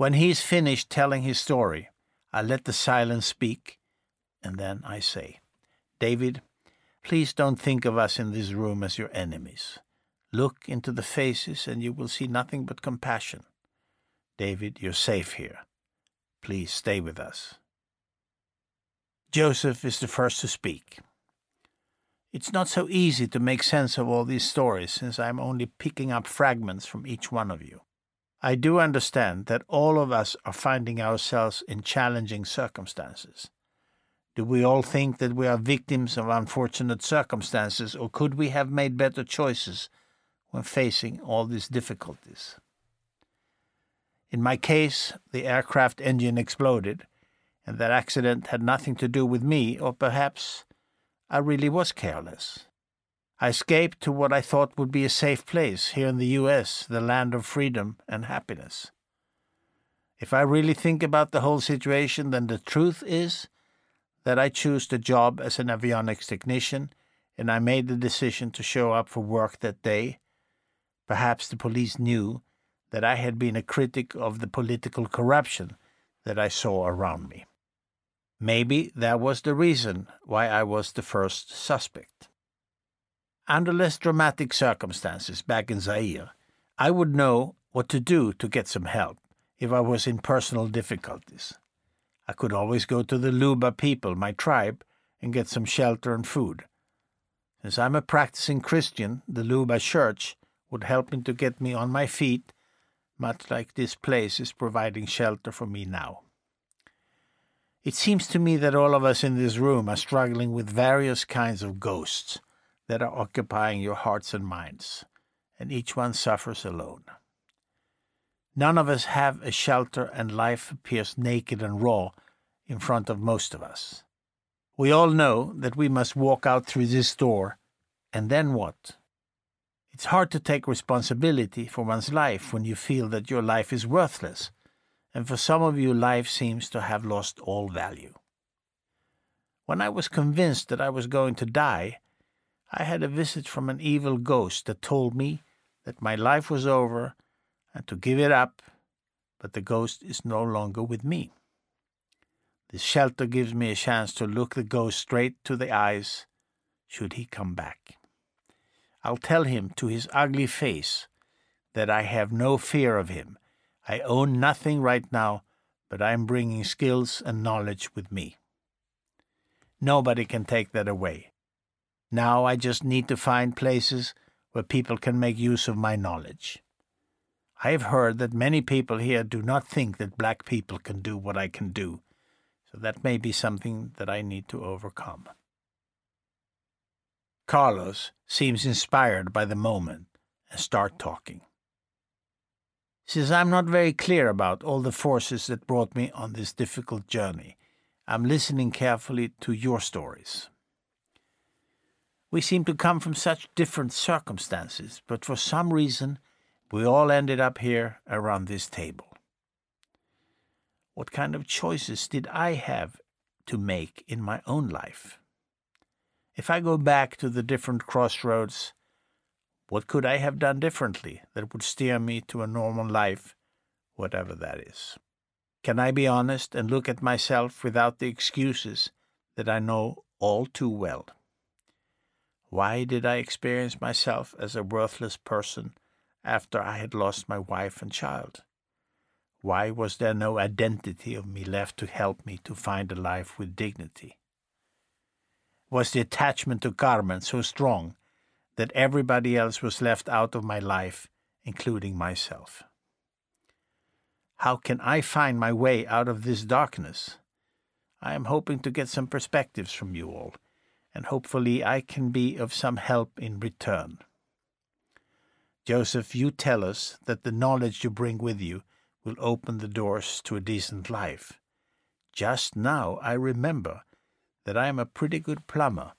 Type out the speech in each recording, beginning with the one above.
When he's finished telling his story, I let the silence speak, and then I say, David, please don't think of us in this room as your enemies. Look into the faces, and you will see nothing but compassion. David, you're safe here. Please stay with us. Joseph is the first to speak. It's not so easy to make sense of all these stories since I'm only picking up fragments from each one of you. I do understand that all of us are finding ourselves in challenging circumstances. Do we all think that we are victims of unfortunate circumstances, or could we have made better choices when facing all these difficulties? In my case, the aircraft engine exploded, and that accident had nothing to do with me, or perhaps I really was careless. I escaped to what I thought would be a safe place here in the US, the land of freedom and happiness. If I really think about the whole situation, then the truth is that I chose the job as an avionics technician and I made the decision to show up for work that day. Perhaps the police knew that I had been a critic of the political corruption that I saw around me. Maybe that was the reason why I was the first suspect. Under less dramatic circumstances back in Zaire, I would know what to do to get some help if I was in personal difficulties. I could always go to the Luba people, my tribe, and get some shelter and food. Since I'm a practicing Christian, the Luba church would help me to get me on my feet, much like this place is providing shelter for me now. It seems to me that all of us in this room are struggling with various kinds of ghosts that are occupying your hearts and minds, and each one suffers alone. None of us have a shelter, and life appears naked and raw in front of most of us. We all know that we must walk out through this door, and then what? It's hard to take responsibility for one's life when you feel that your life is worthless, and for some of you, life seems to have lost all value. When I was convinced that I was going to die, I had a visit from an evil ghost that told me that my life was over and to give it up, but the ghost is no longer with me. This shelter gives me a chance to look the ghost straight to the eyes should he come back. I'll tell him to his ugly face that I have no fear of him. I own nothing right now, but I am bringing skills and knowledge with me. Nobody can take that away. Now I just need to find places where people can make use of my knowledge. I have heard that many people here do not think that black people can do what I can do, so that may be something that I need to overcome. Carlos seems inspired by the moment and start talking. Since I'm not very clear about all the forces that brought me on this difficult journey, I'm listening carefully to your stories. We seem to come from such different circumstances, but for some reason we all ended up here around this table. What kind of choices did I have to make in my own life? If I go back to the different crossroads, what could I have done differently that would steer me to a normal life, whatever that is? Can I be honest and look at myself without the excuses that I know all too well? Why did I experience myself as a worthless person after I had lost my wife and child? Why was there no identity of me left to help me to find a life with dignity? Was the attachment to Carmen so strong that everybody else was left out of my life, including myself? How can I find my way out of this darkness? I am hoping to get some perspectives from you all and hopefully I can be of some help in return. Joseph, you tell us that the knowledge you bring with you will open the doors to a decent life. Just now I remember that I am a pretty good plumber,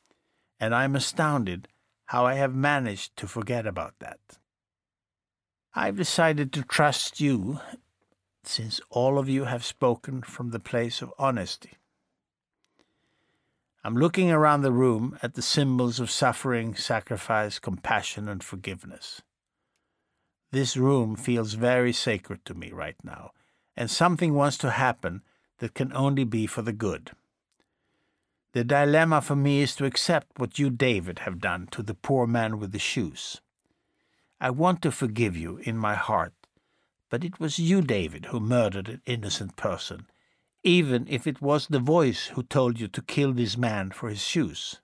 and I am astounded how I have managed to forget about that. I've decided to trust you since all of you have spoken from the place of honesty. I'm looking around the room at the symbols of suffering, sacrifice, compassion, and forgiveness. This room feels very sacred to me right now, and something wants to happen that can only be for the good. The dilemma for me is to accept what you, David, have done to the poor man with the shoes. I want to forgive you in my heart, but it was you, David, who murdered an innocent person, even if it was the voice who told you to kill this man for his shoes.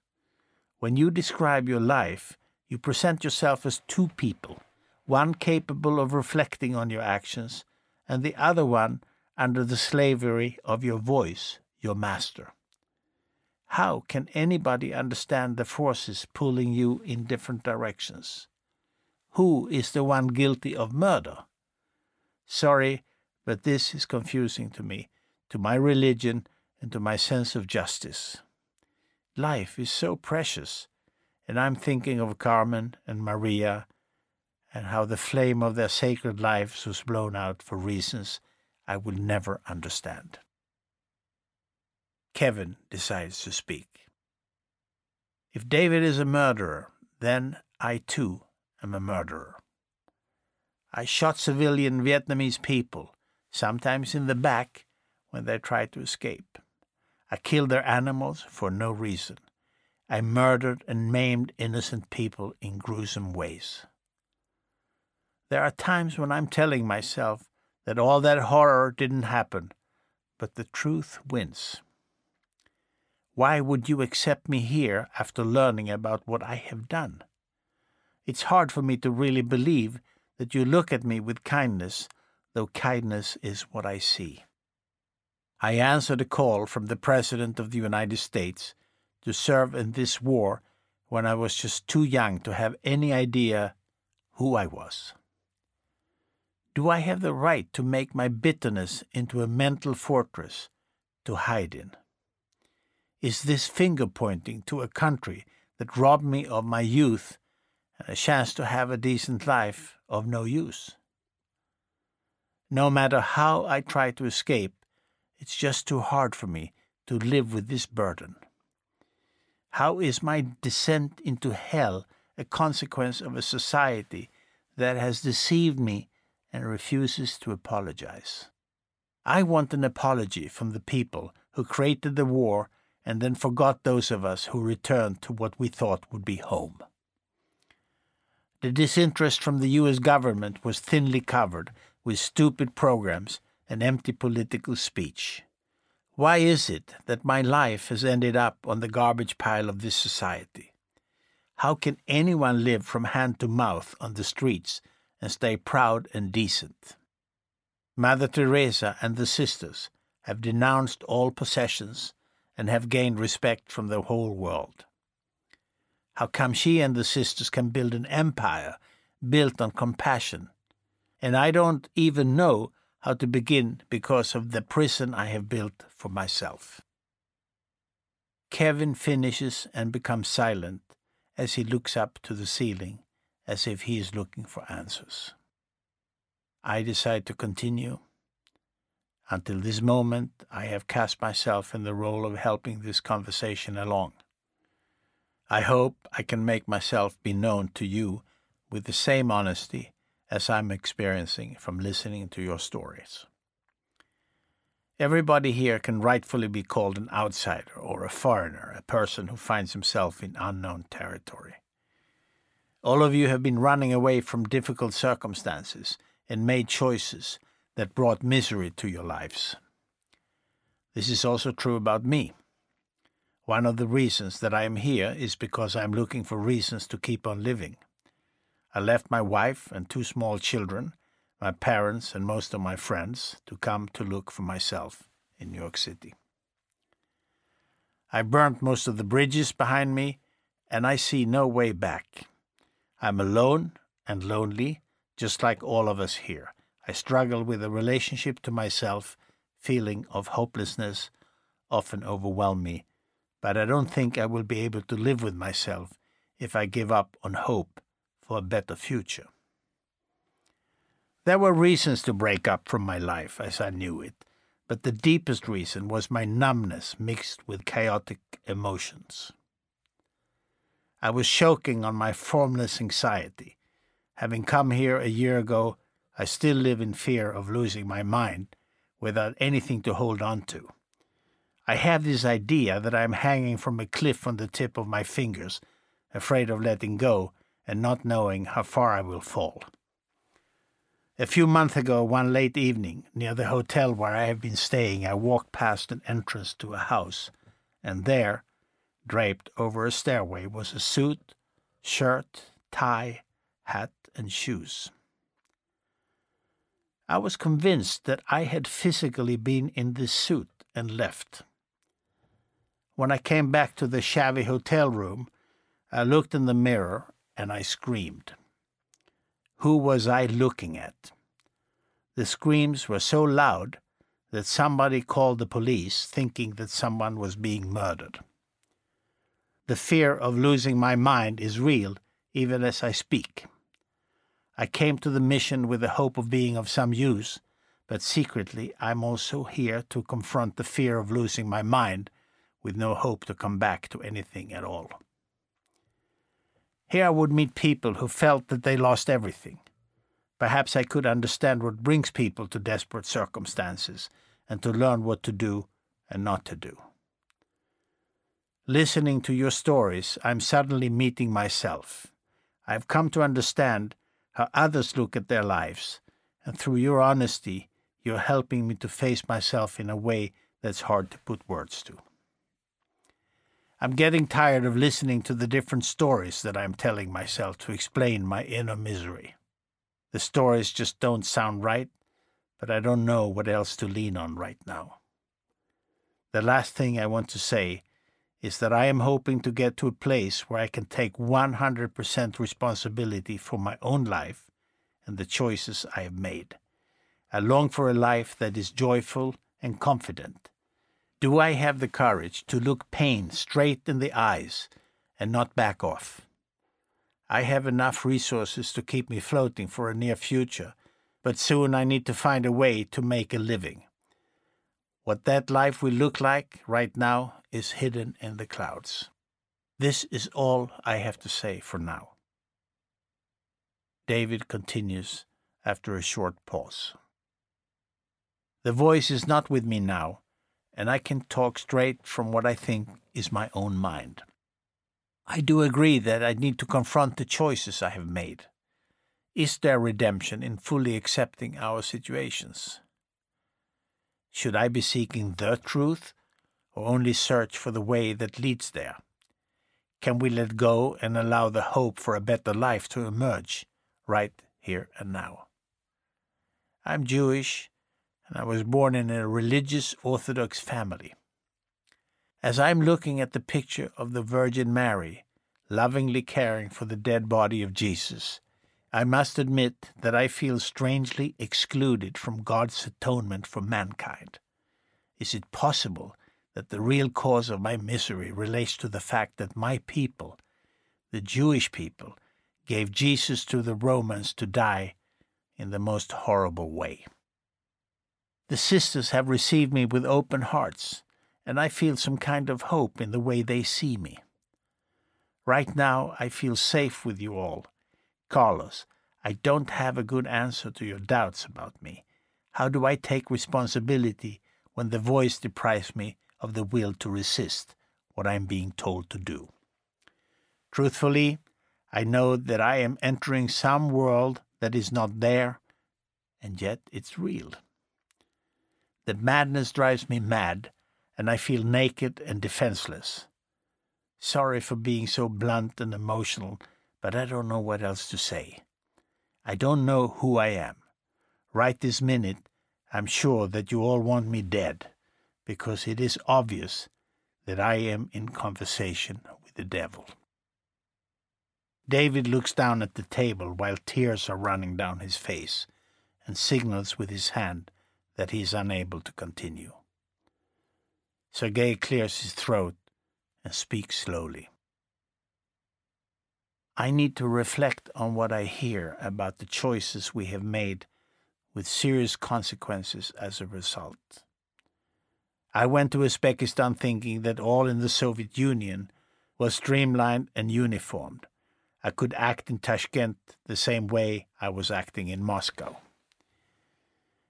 When you describe your life, you present yourself as two people, one capable of reflecting on your actions, and the other one under the slavery of your voice, your master. How can anybody understand the forces pulling you in different directions? Who is the one guilty of murder? Sorry, but this is confusing to me, to my religion, and to my sense of justice. Life is so precious, and I'm thinking of Carmen and Maria and how the flame of their sacred lives was blown out for reasons I will never understand. Kevin decides to speak. If David is a murderer, then I too am a murderer. I shot civilian Vietnamese people, sometimes in the back when they tried to escape. I killed their animals for no reason. I murdered and maimed innocent people in gruesome ways. There are times when I'm telling myself that all that horror didn't happen, but the truth wins. Why would you accept me here after learning about what I have done? It's hard for me to really believe that you look at me with kindness, though kindness is what I see. I answered a call from the President of the United States to serve in this war when I was just too young to have any idea who I was. Do I have the right to make my bitterness into a mental fortress to hide in? Is this finger pointing to a country that robbed me of my youth and a chance to have a decent life of no use? No matter how I try to escape, it's just too hard for me to live with this burden. How is my descent into hell a consequence of a society that has deceived me and refuses to apologize? I want an apology from the people who created the war and then forgot those of us who returned to what we thought would be home. The disinterest from the US government was thinly covered with stupid programs and empty political speech. Why is it that my life has ended up on the garbage pile of this society? How can anyone live from hand to mouth on the streets and stay proud and decent? Mother Teresa and the sisters have denounced all possessions and have gained respect from the whole world. How come she and the sisters can build an empire built on compassion? And I don't even know how to begin because of the prison I have built for myself. Kevin finishes and becomes silent as he looks up to the ceiling as if he is looking for answers. I decide to continue until this moment, I have cast myself in the role of helping this conversation along. I hope I can make myself be known to you with the same honesty as I'm experiencing from listening to your stories. Everybody here can rightfully be called an outsider or a foreigner, a person who finds himself in unknown territory. All of you have been running away from difficult circumstances and made choices that brought misery to your lives. This is also true about me. One of the reasons that I am here is because I am looking for reasons to keep on living. I left my wife and two small children, my parents, and most of my friends to come to look for myself in New York City. I burnt most of the bridges behind me, and I see no way back. I'm alone and lonely, just like all of us here. I struggle with a relationship to myself, feeling of hopelessness often overwhelm me, but I don't think I will be able to live with myself if I give up on hope for a better future. There were reasons to break up from my life as I knew it, but the deepest reason was my numbness mixed with chaotic emotions. I was choking on my formless anxiety. Having come here a year ago, I still live in fear of losing my mind, without anything to hold on to. I have this idea that I am hanging from a cliff on the tip of my fingers, afraid of letting go and not knowing how far I will fall. A few months ago, one late evening, near the hotel where I have been staying, I walked past an entrance to a house, and there, draped over a stairway, was a suit, shirt, tie, hat, and shoes. I was convinced that I had physically been in this suit and left. When I came back to the shabby hotel room, I looked in the mirror and I screamed. Who was I looking at? The screams were so loud that somebody called the police thinking that someone was being murdered. The fear of losing my mind is real even as I speak. I came to the mission with the hope of being of some use, but secretly I'm also here to confront the fear of losing my mind with no hope to come back to anything at all. Here I would meet people who felt that they lost everything. Perhaps I could understand what brings people to desperate circumstances and to learn what to do and not to do. Listening to your stories, I'm suddenly meeting myself. I've come to understand how others look at their lives, and through your honesty, you're helping me to face myself in a way that's hard to put words to. I'm getting tired of listening to the different stories that I'm telling myself to explain my inner misery. The stories just don't sound right, but I don't know what else to lean on right now. The last thing I want to say is that I am hoping to get to a place where I can take 100% responsibility for my own life and the choices I have made. I long for a life that is joyful and confident do I have the courage to look pain straight in the eyes and not back off? I have enough resources to keep me floating for a near future, but soon I need to find a way to make a living. What that life will look like right now is hidden in the clouds. This is all I have to say for now. David continues after a short pause. The voice is not with me now and I can talk straight from what I think is my own mind. I do agree that I need to confront the choices I have made. Is there redemption in fully accepting our situations? Should I be seeking the truth or only search for the way that leads there? Can we let go and allow the hope for a better life to emerge right here and now? I'm Jewish and I was born in a religious Orthodox family. As I'm looking at the picture of the Virgin Mary lovingly caring for the dead body of Jesus, I must admit that I feel strangely excluded from God's atonement for mankind. Is it possible that the real cause of my misery relates to the fact that my people, the Jewish people, gave Jesus to the Romans to die in the most horrible way? The sisters have received me with open hearts, and I feel some kind of hope in the way they see me. Right now, I feel safe with you all. Carlos, I don't have a good answer to your doubts about me. How do I take responsibility when the voice deprives me of the will to resist what I am being told to do? Truthfully, I know that I am entering some world that is not there, and yet it's real. The madness drives me mad, and I feel naked and defenseless. Sorry for being so blunt and emotional, but I don't know what else to say. I don't know who I am. Right this minute, I'm sure that you all want me dead, because it is obvious that I am in conversation with the devil. David looks down at the table while tears are running down his face and signals with his hand that he is unable to continue. Sergei clears his throat and speaks slowly. I need to reflect on what I hear about the choices we have made with serious consequences as a result. I went to Uzbekistan thinking that all in the Soviet Union was streamlined and uniformed. I could act in Tashkent the same way I was acting in Moscow.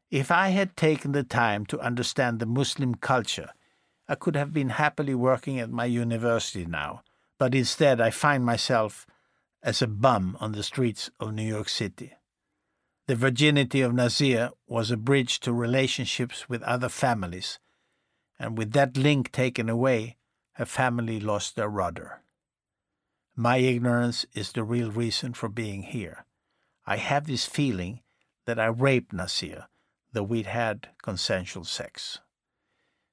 If I had taken the time to understand the Muslim culture, I could have been happily working at my university now, but instead I find myself as a bum on the streets of New York City. The virginity of Nazir was a bridge to relationships with other families, and with that link taken away, her family lost their rudder. My ignorance is the real reason for being here. I have this feeling that I raped Nasir, though we'd had consensual sex.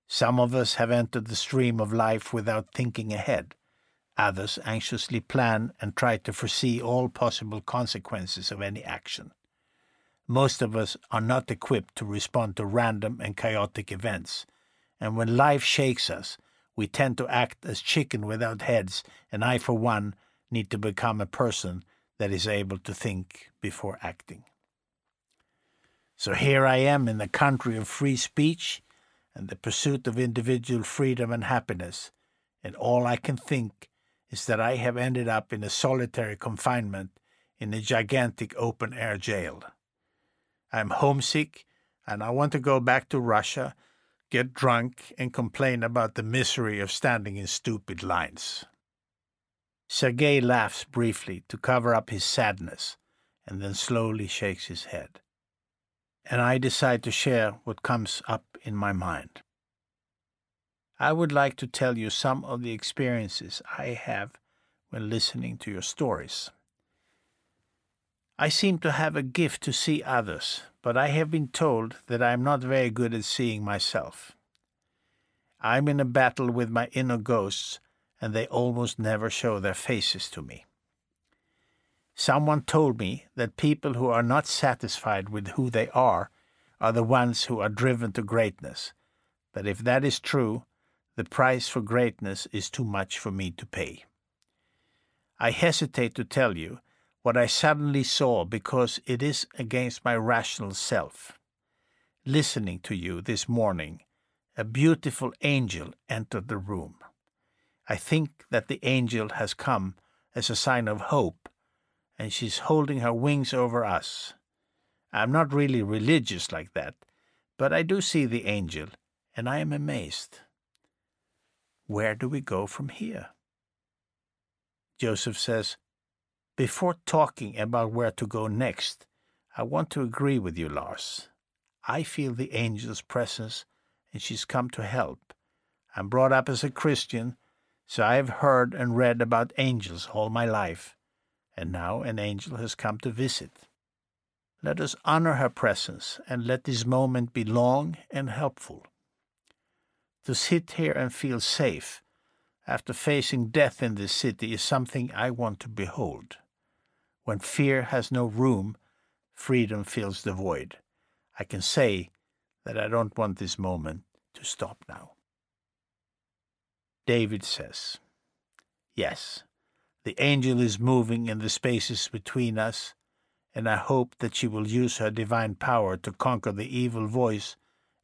Some of us have entered the stream of life without thinking ahead. Others anxiously plan and try to foresee all possible consequences of any action. Most of us are not equipped to respond to random and chaotic events, and when life shakes us, we tend to act as chicken without heads, and I, for one, need to become a person that is able to think before acting. So here I am in the country of free speech and the pursuit of individual freedom and happiness, and all I can think is that I have ended up in a solitary confinement in a gigantic open air jail. I'm homesick and I want to go back to Russia, get drunk, and complain about the misery of standing in stupid lines. Sergei laughs briefly to cover up his sadness and then slowly shakes his head. And I decide to share what comes up in my mind. I would like to tell you some of the experiences I have when listening to your stories. I seem to have a gift to see others, but I have been told that I am not very good at seeing myself. I'm in a battle with my inner ghosts and they almost never show their faces to me. Someone told me that people who are not satisfied with who they are are the ones who are driven to greatness. But if that is true, the price for greatness is too much for me to pay. I hesitate to tell you what I suddenly saw because it is against my rational self. Listening to you this morning, a beautiful angel entered the room. I think that the angel has come as a sign of hope, and she's holding her wings over us. I'm not really religious like that, but I do see the angel, and I am amazed. Where do we go from here? Joseph says, Before talking about where to go next, I want to agree with you, Lars. I feel the angel's presence, and she's come to help. I'm brought up as a Christian, so I have heard and read about angels all my life, and now an angel has come to visit. Let us honor her presence and let this moment be long and helpful. To sit here and feel safe after facing death in this city is something I want to behold. When fear has no room, freedom fills the void. I can say that I don't want this moment to stop now. David says, Yes, the angel is moving in the spaces between us, and I hope that she will use her divine power to conquer the evil voice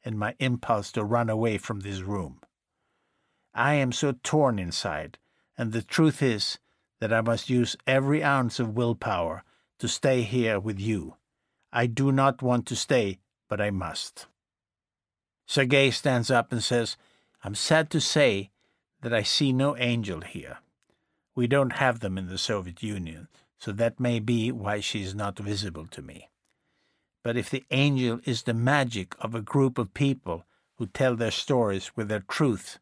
and my impulse to run away from this room. I am so torn inside, and the truth is that I must use every ounce of willpower to stay here with you. I do not want to stay, but I must. Sergei stands up and says, I'm sad to say that I see no angel here. We don't have them in the Soviet Union, so that may be why she is not visible to me. But if the angel is the magic of a group of people who tell their stories with their truth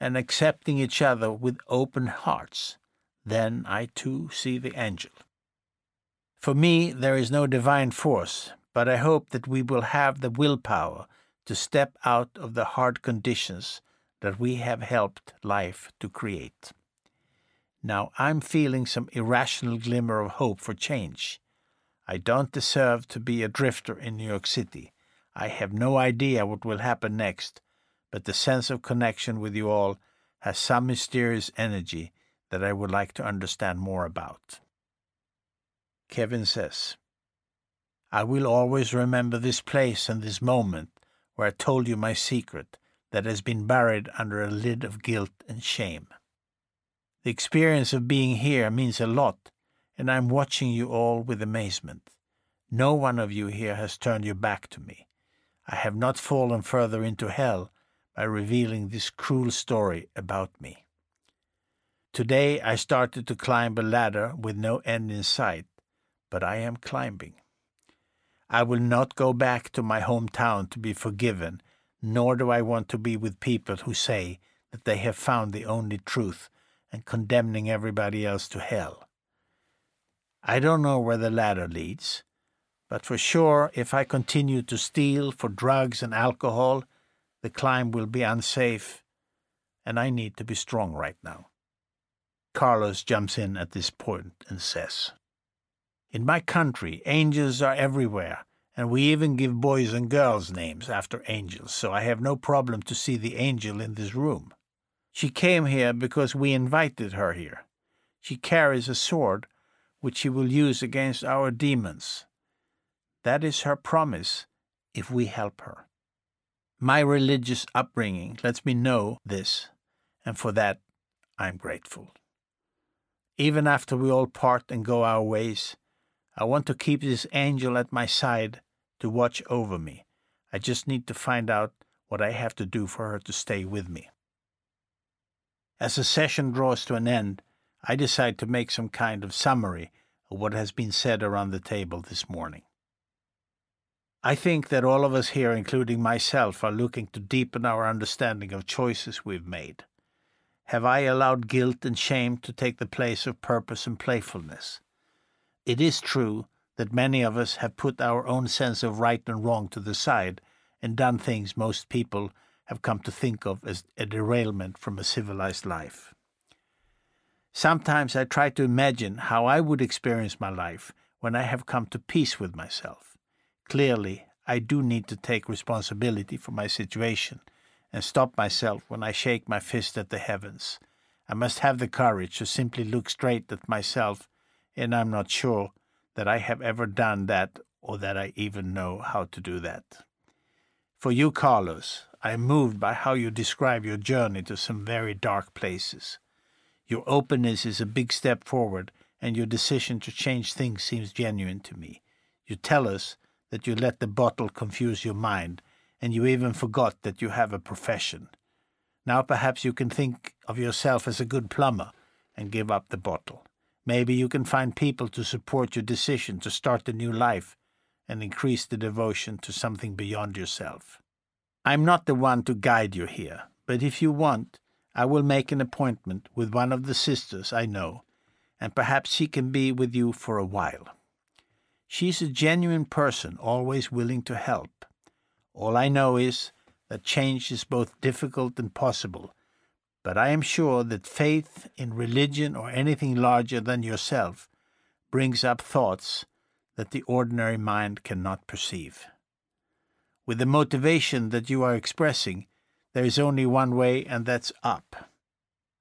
and accepting each other with open hearts, then I too see the angel. For me, there is no divine force, but I hope that we will have the willpower to step out of the hard conditions that we have helped life to create. Now I'm feeling some irrational glimmer of hope for change. I don't deserve to be a drifter in New York City. I have no idea what will happen next, but the sense of connection with you all has some mysterious energy that I would like to understand more about. Kevin says, I will always remember this place and this moment where I told you my secret that has been buried under a lid of guilt and shame. The experience of being here means a lot, and I'm watching you all with amazement. No one of you here has turned your back to me. I have not fallen further into hell by revealing this cruel story about me. Today I started to climb a ladder with no end in sight, but I am climbing. I will not go back to my hometown to be forgiven, nor do I want to be with people who say that they have found the only truth and condemning everybody else to hell. I don't know where the ladder leads, but for sure, if I continue to steal for drugs and alcohol, the climb will be unsafe, and I need to be strong right now. Carlos jumps in at this point and says, In my country, angels are everywhere, and we even give boys and girls names after angels, so I have no problem to see the angel in this room. She came here because we invited her here. She carries a sword which she will use against our demons. That is her promise if we help her. My religious upbringing lets me know this, and for that I am grateful. Even after we all part and go our ways, I want to keep this angel at my side to watch over me. I just need to find out what I have to do for her to stay with me. As the session draws to an end, I decide to make some kind of summary of what has been said around the table this morning. I think that all of us here, including myself, are looking to deepen our understanding of choices we've made. Have I allowed guilt and shame to take the place of purpose and playfulness? It is true that many of us have put our own sense of right and wrong to the side and done things most people have come to think of as a derailment from a civilized life. Sometimes I try to imagine how I would experience my life when I have come to peace with myself. Clearly, I do need to take responsibility for my situation and stop myself when I shake my fist at the heavens. I must have the courage to simply look straight at myself, and I'm not sure that I have ever done that or that I even know how to do that. For you, Carlos, I am moved by how you describe your journey to some very dark places. Your openness is a big step forward, and your decision to change things seems genuine to me. You tell us that you let the bottle confuse your mind, and you even forgot that you have a profession. Now perhaps you can think of yourself as a good plumber and give up the bottle. Maybe you can find people to support your decision to start a new life and increase the devotion to something beyond yourself. I'm not the one to guide you here, but if you want, I will make an appointment with one of the sisters I know, and perhaps she can be with you for a while. She's a genuine person, always willing to help. All I know is that change is both difficult and possible, but I am sure that faith in religion or anything larger than yourself brings up thoughts that the ordinary mind cannot perceive. With the motivation that you are expressing, there is only one way, and that's up.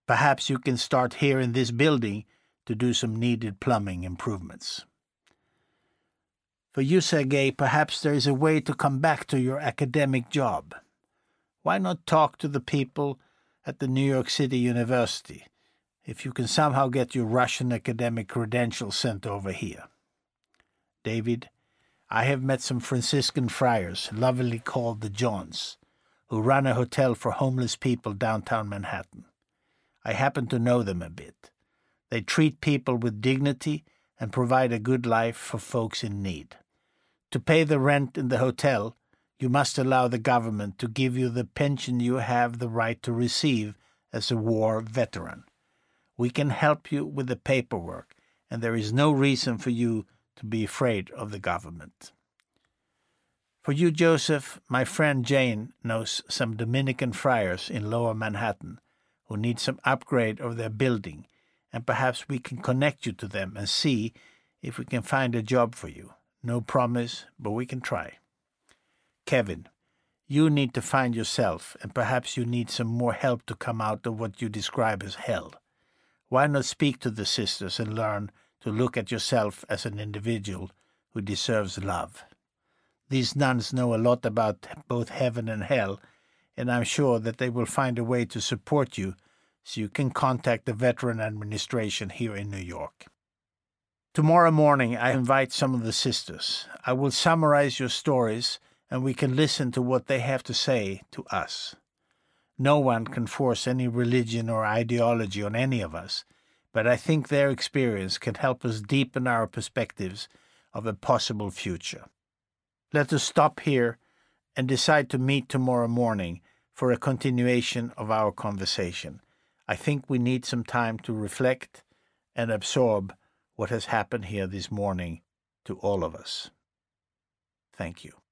Perhaps you can start here in this building to do some needed plumbing improvements. For you, Sergei, perhaps there is a way to come back to your academic job. Why not talk to the people at the New York City University if you can somehow get your Russian academic credentials sent over here? David, I have met some Franciscan friars, lovingly called the Johns, who run a hotel for homeless people downtown Manhattan. I happen to know them a bit. They treat people with dignity and provide a good life for folks in need. To pay the rent in the hotel, you must allow the government to give you the pension you have the right to receive as a war veteran. We can help you with the paperwork, and there is no reason for you to be afraid of the government. For you, Joseph, my friend Jane knows some Dominican friars in lower Manhattan who need some upgrade of their building, and perhaps we can connect you to them and see if we can find a job for you. No promise, but we can try. Kevin, you need to find yourself, and perhaps you need some more help to come out of what you describe as hell. Why not speak to the sisters and learn to look at yourself as an individual who deserves love? These nuns know a lot about both heaven and hell, and I'm sure that they will find a way to support you so you can contact the Veteran Administration here in New York. Tomorrow morning, I invite some of the sisters. I will summarize your stories and we can listen to what they have to say to us. No one can force any religion or ideology on any of us, but I think their experience can help us deepen our perspectives of a possible future. Let us stop here and decide to meet tomorrow morning for a continuation of our conversation. I think we need some time to reflect and absorb what has happened here this morning to all of us. Thank you.